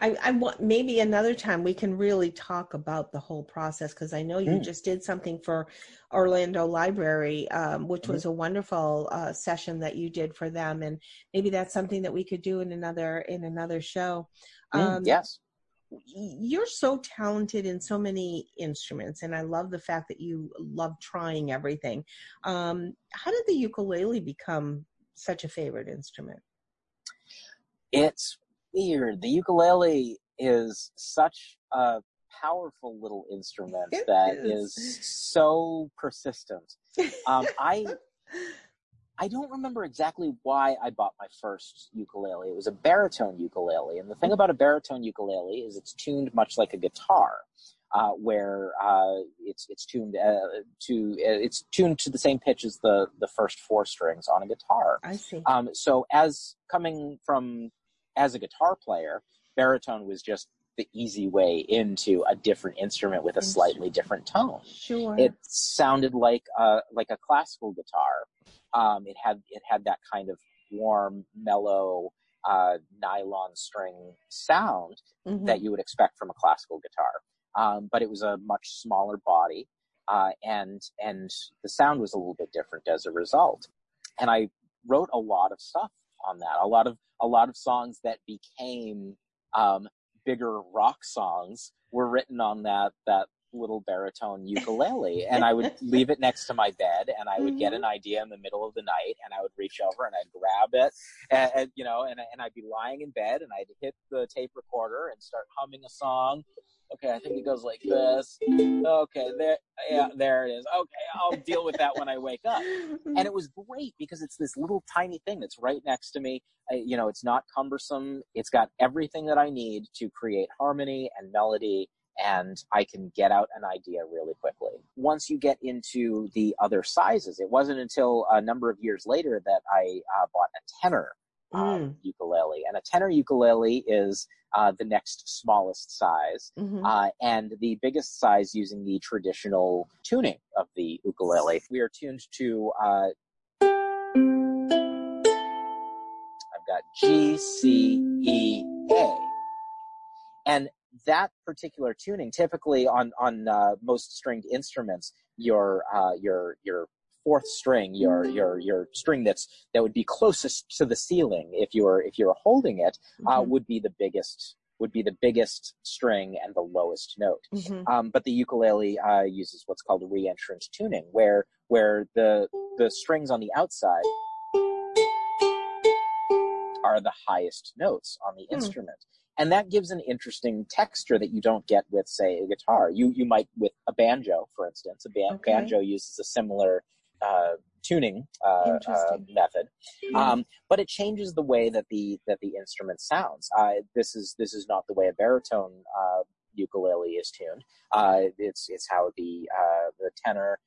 I, I want maybe another time we can really talk about the whole process because I know you Mm. just did something for Orlando Library, um, which Mhm. was a wonderful uh, session that you did for them, and maybe that's something that we could do in another in another show. Mm, Um, yes y- You're so talented in so many instruments, and I love the fact that you love trying everything. Um, how did the ukulele become such a favorite instrument? it's weird. The ukulele is such a powerful little instrument It that is. is so persistent. Um, I *laughs* I don't remember exactly why I bought my first ukulele. It was a baritone ukulele, and the thing about a baritone ukulele is it's tuned much like a guitar. uh, where uh, it's it's tuned uh, to it's tuned to the same pitch as the the first four strings on a guitar. I see. Um, so as coming from as a guitar player, baritone was just the easy way into a different instrument with a slightly different tone. Sure. It sounded like a like a classical guitar. Um, it had it had that kind of warm, mellow, uh, nylon string sound Mhm. that you would expect from a classical guitar. Um, but it was a much smaller body, uh, and and the sound was a little bit different as a result. And I wrote a lot of stuff on that. A lot of a lot of songs that became um, bigger rock songs were written on that that little baritone ukulele *laughs* and i would leave it next to my bed and i would get mm-hmm. an idea in the middle of the night and i would reach over and i'd grab it and, and, you know and, and i'd be lying in bed and i'd hit the tape recorder and start humming a song. Okay i think it goes like this. Okay there yeah there it is. Okay i'll deal with that when i wake up. And it was great because it's this little tiny thing that's right next to me. I, you know it's not cumbersome. It's got everything that i need to create harmony and melody and i can get out an idea really quickly once you get into the other sizes it wasn't until a number of years later that i uh, bought a tenor um, Mm. ukulele and a tenor ukulele is uh, the next smallest size Mhm. uh, and the biggest size using the traditional tuning of the ukulele. We are tuned to, uh, I've got G, C, E, A. And that particular tuning, typically on, on, uh, most stringed instruments, your, uh, your, your fourth string, your, your, your string that's, that would be closest to the ceiling if you were, if you were holding it, uh, Mhm. would be the biggest, would be the biggest string and the lowest note. Mhm. Um, but the ukulele uh, uses what's called reentrant tuning, where where the the strings on the outside are the highest notes on the Hmm. instrument, and that gives an interesting texture that you don't get with, say, a guitar. You you might with a banjo, for instance. A ban- Okay. banjo uses a similar uh, tuning uh, uh, method, Hmm. um, but it changes the way that the that the instrument sounds. Uh, this is this is not the way a baritone uh, ukulele is tuned. Uh, it's it's how the uh, the tenor,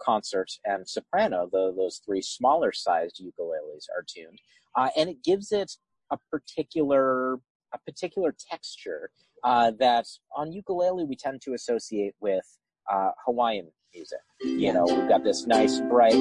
concert, and soprano, the, those three smaller sized ukuleles, are tuned, uh, and it gives it a particular a particular texture uh, that on ukulele we tend to associate with uh, Hawaiian music. You know, we've got this nice bright.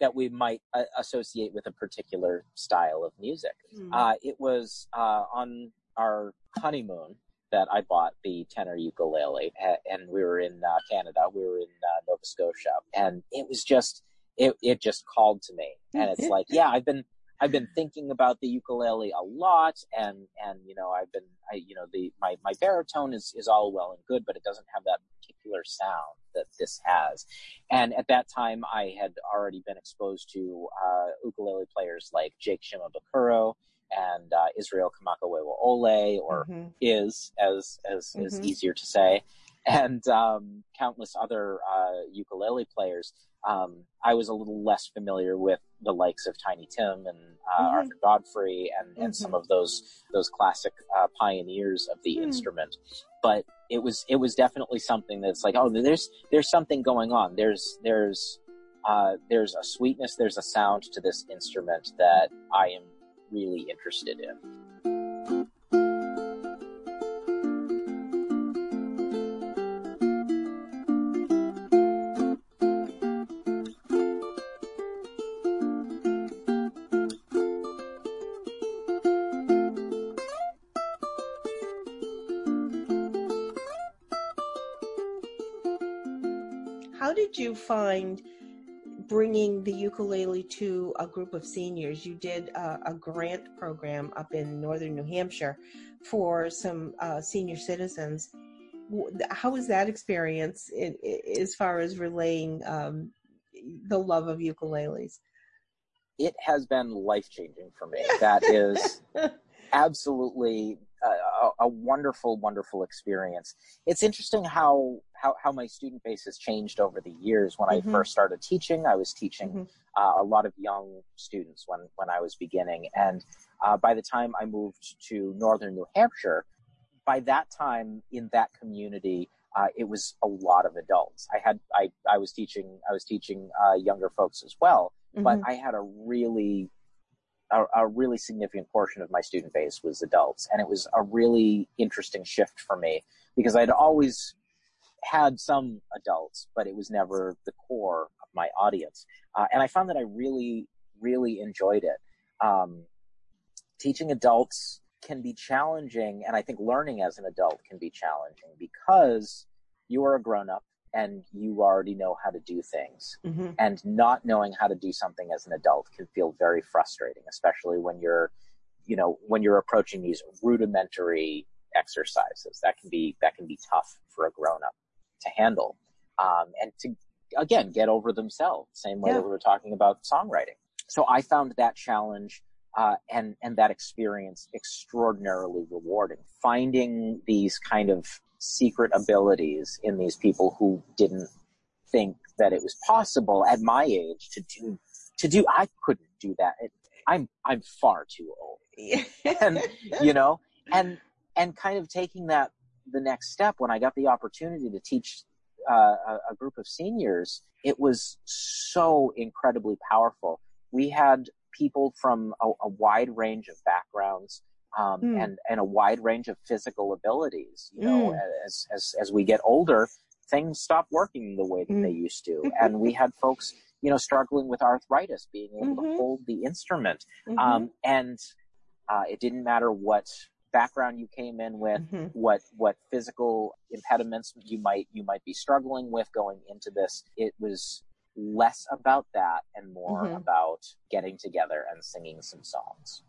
That we might uh, associate with a particular style of music. Mm. Uh, it was uh, on our honeymoon that I bought the tenor ukulele, and we were in uh, Canada. We were in uh, Nova Scotia, and it was just it it just called to me, and it's like, yeah, I've been I've been thinking about the ukulele a lot, and and you know I've been I you know the my my baritone is is all well and good, but it doesn't have that particular sound that this has. And at that time, I had already been exposed to uh, ukulele players like Jake Shimabukuro and uh, Israel Kamakawiwo'ole, or Mhm. is as as is Mhm. easier to say, and um, countless other uh, ukulele players. Um, I was a little less familiar with the likes of Tiny Tim and uh, Mhm. Arthur Godfrey and, and some Mhm. of those those classic uh, pioneers of the Hmm. instrument. But it was it was definitely something that's like, oh, there's there's something going on. There's there's uh, there's a sweetness, there's a sound to this instrument that I am really interested in. How did you find bringing the ukulele to a group of seniors? You did a, a grant program up in northern New Hampshire for some uh, senior citizens. How was that experience in, i- as far as relaying um, the love of ukuleles? It has been life changing for me. *laughs* That is absolutely a, a wonderful, wonderful experience. It's interesting how, how, how my student base has changed over the years. When Mhm. I first started teaching, I was teaching Mhm. uh, a lot of young students when, when I was beginning. And uh, by the time I moved to northern New Hampshire, by that time in that community, uh, it was a lot of adults. I had I, I was teaching I was teaching uh, younger folks as well, but Mhm. I had a really a, a really significant portion of my student base was adults, and it was a really interesting shift for me because I'd always had some adults, but it was never the core of my audience, uh, and I found that I really really enjoyed it. Um, teaching adults can be challenging, and I think learning as an adult can be challenging because you are a grown up and you already know how to do things Mhm. and not knowing how to do something as an adult can feel very frustrating especially when you're you know when you're approaching these rudimentary exercises that can be that can be tough for a grown up to handle um, and to again get over themselves same way Yeah. that we were talking about songwriting so i found that challenge uh, and and that experience extraordinarily rewarding finding these kind of secret abilities in these people who didn't think that it was possible at my age to do to do I couldn't do that. It, I'm I'm far too old. And you know, and and kind of taking that the next step when I got the opportunity to teach uh, a, a group of seniors, it was so incredibly powerful. We had people from a, a wide range of backgrounds um, Mm. and and a wide range of physical abilities. You know, Mm. as as as we get older, things stop working the way that Mm. they used to, *laughs* and we had folks, you know, struggling with arthritis, being able Mhm. to hold the instrument, Mhm. um, and uh, it didn't matter what background you came in with, Mhm. what what physical impediments you might you might be struggling with going into this. It was less about that and more Mhm. about getting together and singing some songs,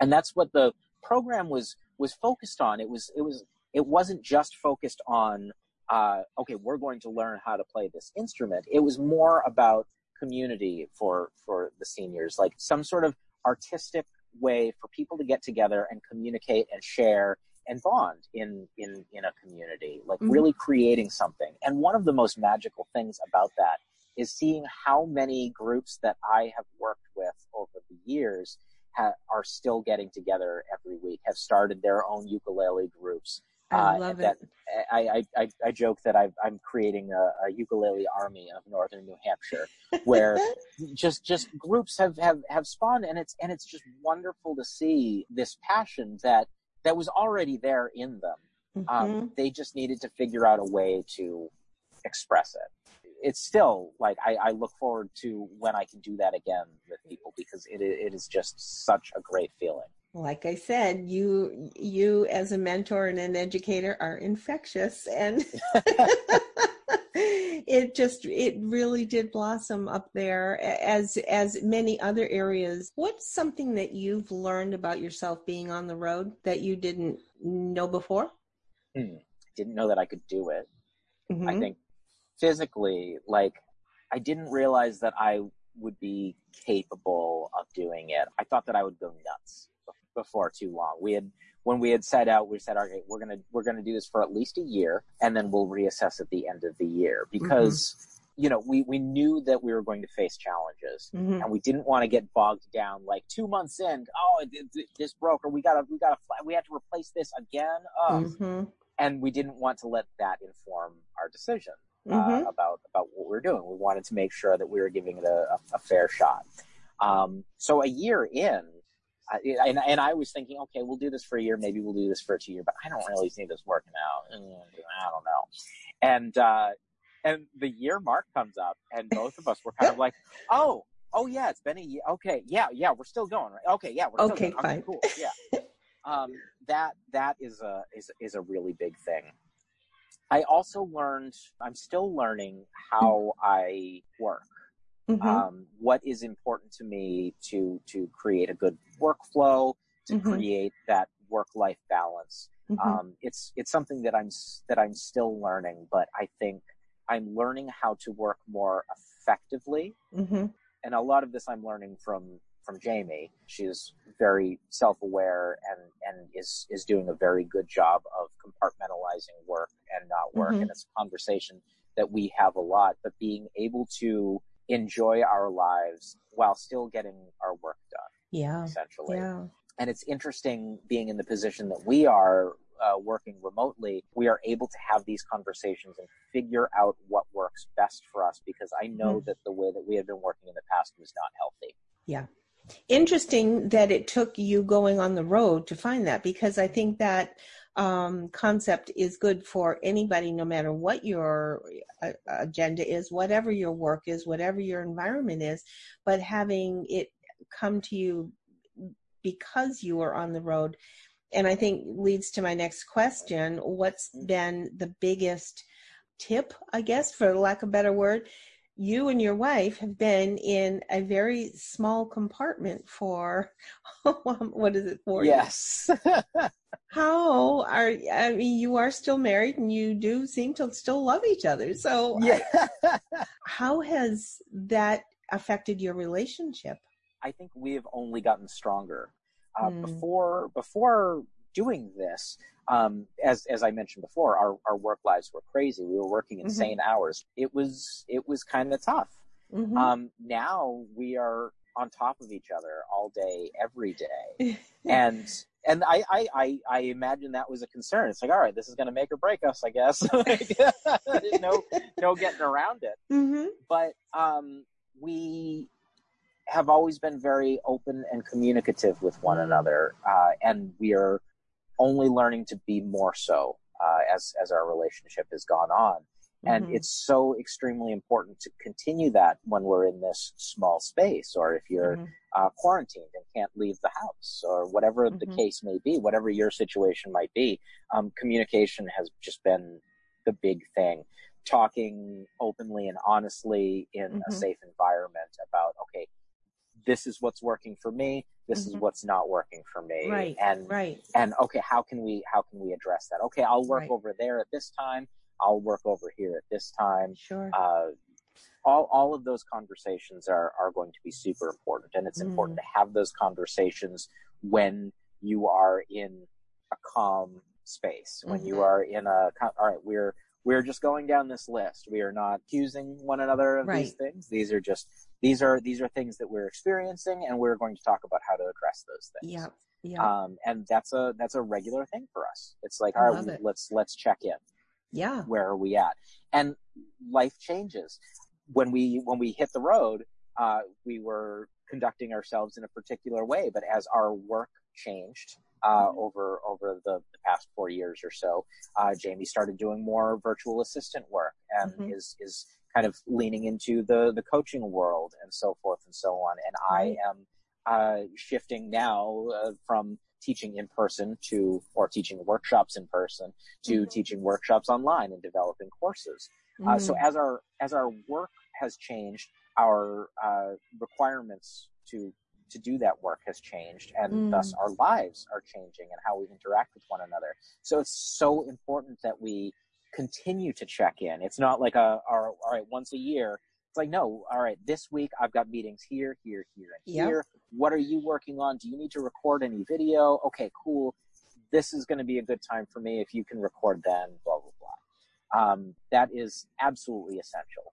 and that's what the program was was focused on. It was it was it wasn't just focused on uh, okay, we're going to learn how to play this instrument. It was more about community for for the seniors, like some sort of artistic way for people to get together and communicate and share and bond in in in a community, like Mhm. really creating something. And one of the most magical things about that is seeing how many groups that I have worked with over the years ha- are still getting together every week, have started their own ukulele groups. I uh, love that- it. I, I, I, I joke that I've, I'm creating a, a ukulele army of northern New Hampshire, where *laughs* just just groups have, have, have spawned, and it's and it's just wonderful to see this passion that that was already there in them. Um, Mhm. They just needed to figure out a way to express it. It's still like I, I look forward to when I can do that again with people because it it is just such a great feeling. like I said, you you as a mentor and an educator are infectious and *laughs* *laughs* it just it really did blossom up there as as many other areas. What's something that you've learned about yourself being on the road that you didn't know before? Didn't know that I could do it. I Mhm. think physically, like, I didn't realize that I would be capable of doing it. I thought that I would go nuts before too long. We had, when we had set out, we said, okay, we're gonna, we're gonna do this for at least a year and then we'll reassess at the end of the year because, you know, we, we knew that we were going to face challenges Mhm. and we didn't want to get bogged down like two months in. Oh, this broke or we gotta, we gotta, we have to replace this again. Oh, Mhm. and we didn't want to let that inform our uh, Mhm. about about what we were doing. We wanted to make sure that we were giving it a, a, fair shot. Um, so a year in, I, and, and I was thinking, okay, we'll do this for a year, maybe we'll do this for two years, but I don't really see this working out. Mm, I don't know. And uh, and the year mark comes up, and both of us were kind of *laughs* like, oh, oh yeah, it's been a year. Okay, yeah, yeah, we're still going, right? Okay, yeah, we're still Okay, going. Okay, fine. cool, yeah. *laughs* um, that that is a is is a really big thing. I also learned. I'm still learning how I work. Mhm. Um, what is important to me to to create a good workflow, to Mhm. create that work life balance. Mhm. Um, it's it's something that I'm that I'm still learning, but I think I'm learning how to work more effectively Mhm. and a lot of this I'm learning from from Jamie. She's very self-aware and and is is doing a very good job of compartmentalizing work and not work. Mhm. And it's a conversation that we have a lot, but being able to enjoy our lives while still getting our work done, Yeah. essentially. Yeah. And it's interesting being in the position that we are uh, working remotely, we are able to have these conversations and figure out what works best for us because I know that the way that we had been working in the past was not healthy. Yeah. Interesting that it took you going on the road to find that because I think that um, concept is good for anybody, no matter what your uh, agenda is, whatever your work is, whatever your environment is. But having it come to you because you were on the road, and I think leads to my next question what's been the biggest tip, I guess, for lack of a better word? You and your wife have been in a very small compartment for *laughs* what is it for Yes. *laughs* how are i mean you are still married and you do seem to still love each other so yeah. *laughs* how has that affected your relationship I think we have only gotten stronger. Uh, Hmm. Before before doing this, um, as as I mentioned before, our, our work lives were crazy. We were working Mhm. insane hours. It was it was kind of tough. Mhm. Um, now we are on top of each other all day, every day, *laughs* and and I, I I I imagine that was a concern. It's like, all right, this is going to make or break us, I guess. *laughs* Like, *laughs* no no getting around it Mhm. but um, we have always been very open and communicative with one another, uh, and we are only learning to be more so uh, as as our relationship has gone on. And Mhm. it's so extremely important to continue that when we're in this small space, or if you're Mhm. uh, quarantined and can't leave the house, or whatever the Mhm. case may be, whatever your situation might be. Um, communication has just been the big thing. Talking openly and honestly in a Mhm. safe environment about, okay, this is what's working for me. This is Mhm. what's not working for me. right And right and okay, how can we how can we address that? Okay, I'll work Right. over there at this time. I'll work over here at this time sure uh, all all of those conversations are are going to be super important, and it's Mm. important to have those conversations when you are in a calm space, when you Mhm. are in a all right, we're we're just going down this list. We are not accusing one another of these things. These are just these are these are things that we're experiencing, and we're going to talk about how to address those things. yeah yeah Um, and that's a that's a regular thing for us. It's like, I all right, it. let's let's check in yeah where are we at and life changes when we when we hit the road uh, we were conducting ourselves in a particular way but as our work changed uh, over over the, the past four years or so uh, jamie started doing more virtual assistant work and Mhm. is is kind of leaning into the the coaching world and so forth and so on and i am uh, shifting now uh, from teaching in person to or teaching workshops in person to Mhm. teaching workshops online and developing courses. Uh, so Mm. as our as our work has changed, our uh, requirements to to do that work has changed, and Mm. thus our lives are changing and how we interact with one another. So it's so important that we continue to check in. It's not like a our, all right once a year. It's like no, all right. This week I've got meetings here, here, here, and Yep. here. What are you working on? Do you need to record any video? Okay, cool. This is going to be a good time for me if you can record then. Blah blah blah. Um, that is absolutely essential.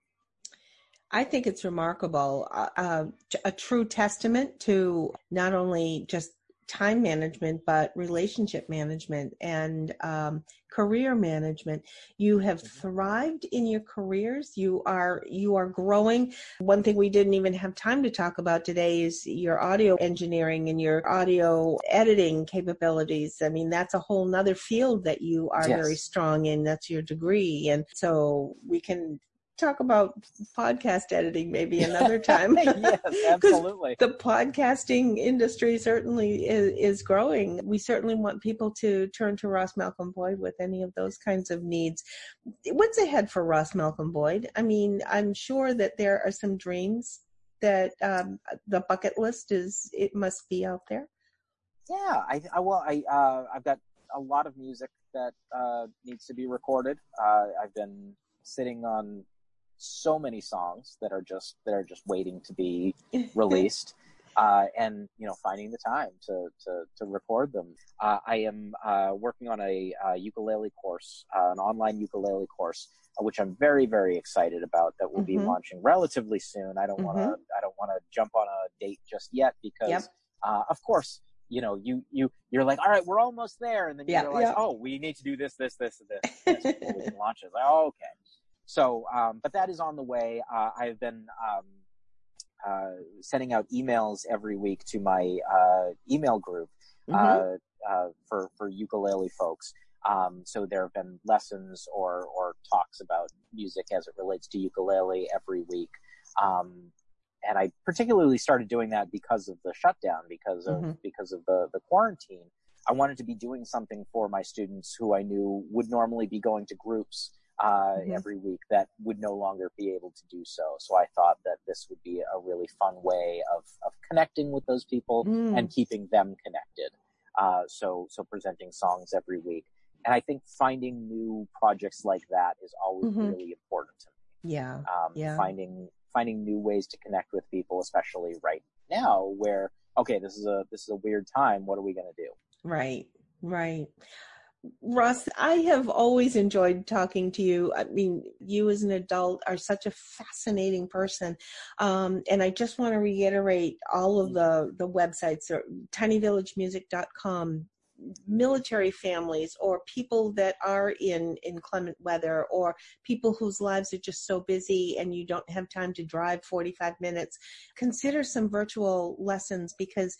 I think it's remarkable, uh, uh, a true testament to not only just time management, but relationship management and um, career management. You have thrived in your careers. You are you are growing. One thing we didn't even have time to talk about today is your audio engineering and your audio editing capabilities. I mean, that's a whole nother field that you are Yes. very strong in. That's your degree, and so we can talk about podcast editing maybe another time. *laughs* yes, *laughs* absolutely. the podcasting industry certainly is, is growing. We certainly want people to turn to Ross Malcolm Boyd with any of those kinds of needs. What's ahead for Ross Malcolm Boyd? I mean, I'm sure that there are some dreams that um, the bucket list is, it must be out there. Yeah, I, I well, I uh, I've got a lot of music that uh, needs to be recorded. Uh, I've been sitting on so many songs that are just that are just waiting to be *laughs* released. Uh, and you know, finding the time to to, to record them. Uh, I am uh, working on a, a ukulele course, uh, an online ukulele course, uh, which I'm very very excited about. That will mm-hmm. be launching relatively soon. I don't mm-hmm. want to I don't want to jump on a date just yet because, yep. Uh, of course, you know, you you you're like, all right, we're almost there, and then you yeah, realize, yeah. oh, we need to do this, this, this, this, this before we can *laughs* launch it. Like, oh, okay. So, um, but that is on the way. Uh, I've been um, uh, sending out emails every week to my uh, email group mm-hmm. Uh, uh, for for ukulele folks. Um, so there have been lessons or or talks about music as it relates to ukulele every week. Um, and I particularly started doing that because of the shutdown, because of mm-hmm. because of the the quarantine. I wanted to be doing something for my students who I knew would normally be going to groups uh, mm-hmm. every week that would no longer be able to do so. So I thought that this would be a really fun way of of connecting with those people mm. and keeping them connected. Uh, so so presenting songs every week, and I think finding new projects like that is always mm-hmm. really important to me. Yeah, um, yeah. Finding finding new ways to connect with people, especially right now where, okay, this is a, this is a weird time. What are we going to do? Right. Right. Ross, I have always enjoyed talking to you. I mean, you as an adult are such a fascinating person. Um, and I just want to reiterate all of the, the websites, tinyvillagemusic.com, military families or people that are in inclement weather or people whose lives are just so busy and you don't have time to drive 45 minutes consider some virtual lessons because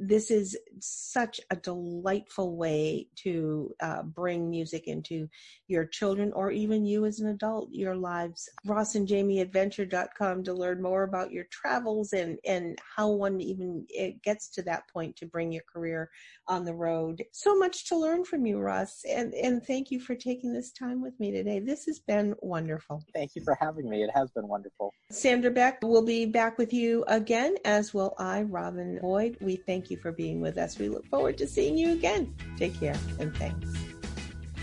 this is such a delightful way to uh, bring music into your children or even you as an adult, your lives. Ross and Jamie Adventure.com to learn more about your travels and, and how one even it gets to that point to bring your career on the road. So much to learn from you, Ross. And, and thank you for taking this time with me today. This has been wonderful. Thank you for having me. It has been wonderful. Sandra Beck will be back with you again, as will I, Robin Boyd. We thank you for being with us. We look forward to seeing you again. Take care and thanks.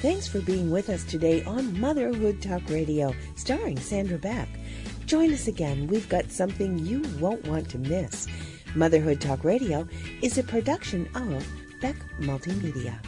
Thanks for being with us today on Motherhood Talk Radio, starring Sandra Beck. Join us again. We've got something you won't want to miss. Motherhood Talk Radio is a production of Beck Multimedia.